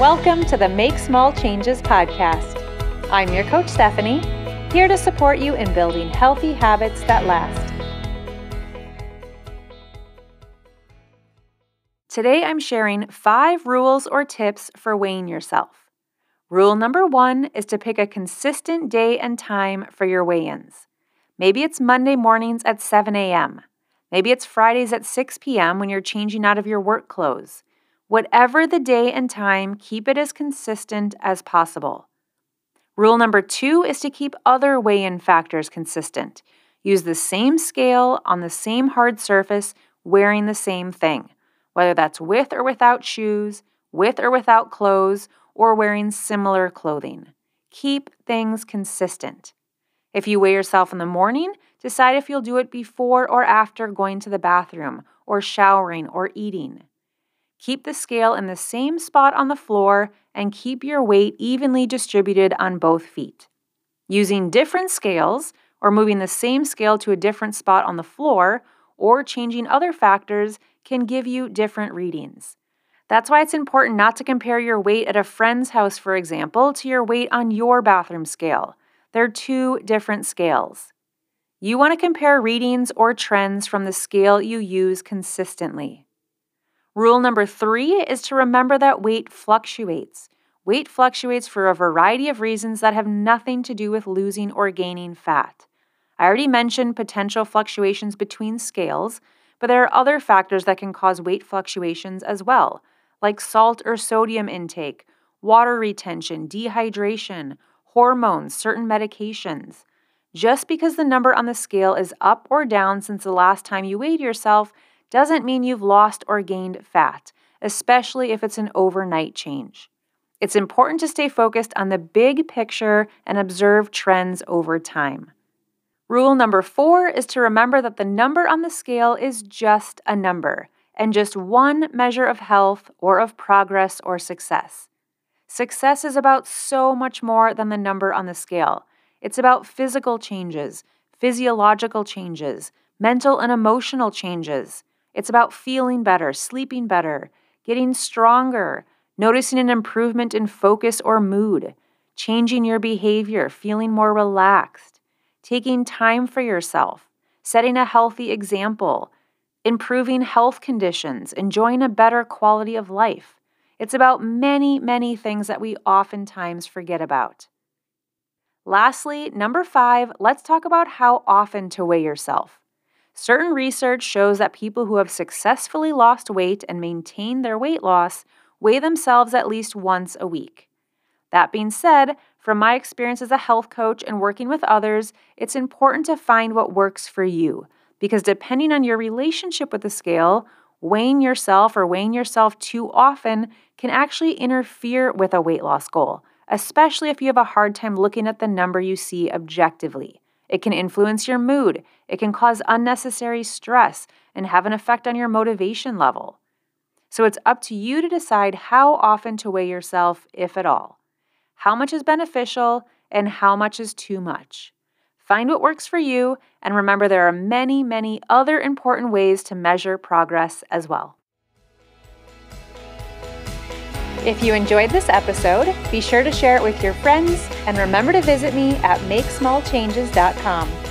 Welcome to the Make Small Changes podcast. I'm your coach, Stephanie, here to support you in building healthy habits that last. Today, I'm sharing five rules or tips for weighing yourself. Rule number one is to pick a consistent day and time for your weigh ins. Maybe it's Monday mornings at 7 a.m. Maybe it's Fridays at 6 p.m. when you're changing out of your work clothes. Whatever the day and time, keep it as consistent as possible. Rule number two is to keep other weigh in factors consistent. Use the same scale on the same hard surface, wearing the same thing, whether that's with or without shoes, with or without clothes, or wearing similar clothing. Keep things consistent. If you weigh yourself in the morning, decide if you'll do it before or after going to the bathroom, or showering, or eating. Keep the scale in the same spot on the floor and keep your weight evenly distributed on both feet. Using different scales, or moving the same scale to a different spot on the floor, or changing other factors can give you different readings. That's why it's important not to compare your weight at a friend's house, for example, to your weight on your bathroom scale. They're two different scales. You want to compare readings or trends from the scale you use consistently. Rule number three is to remember that weight fluctuates. Weight fluctuates for a variety of reasons that have nothing to do with losing or gaining fat. I already mentioned potential fluctuations between scales, but there are other factors that can cause weight fluctuations as well, like salt or sodium intake, water retention, dehydration, hormones, certain medications. Just because the number on the scale is up or down since the last time you weighed yourself doesn't mean you've lost or gained fat, especially if it's an overnight change. It's important to stay focused on the big picture and observe trends over time. Rule number four is to remember that the number on the scale is just a number and just one measure of health or of progress or success. Success is about so much more than the number on the scale. It's about physical changes, physiological changes, mental and emotional changes, it's about feeling better, sleeping better, getting stronger, noticing an improvement in focus or mood, changing your behavior, feeling more relaxed, taking time for yourself, setting a healthy example, improving health conditions, enjoying a better quality of life. It's about many, many things that we oftentimes forget about. Lastly, number five, let's talk about how often to weigh yourself. Certain research shows that people who have successfully lost weight and maintained their weight loss weigh themselves at least once a week. That being said, from my experience as a health coach and working with others, it's important to find what works for you because depending on your relationship with the scale, weighing yourself or weighing yourself too often can actually interfere with a weight loss goal, especially if you have a hard time looking at the number you see objectively. It can influence your mood, it can cause unnecessary stress, and have an effect on your motivation level. So it's up to you to decide how often to weigh yourself, if at all. How much is beneficial and how much is too much. Find what works for you, and remember there are many, many other important ways to measure progress as well. If you enjoyed this episode, be sure to share it with your friends and remember to visit me at makesmallchanges.com.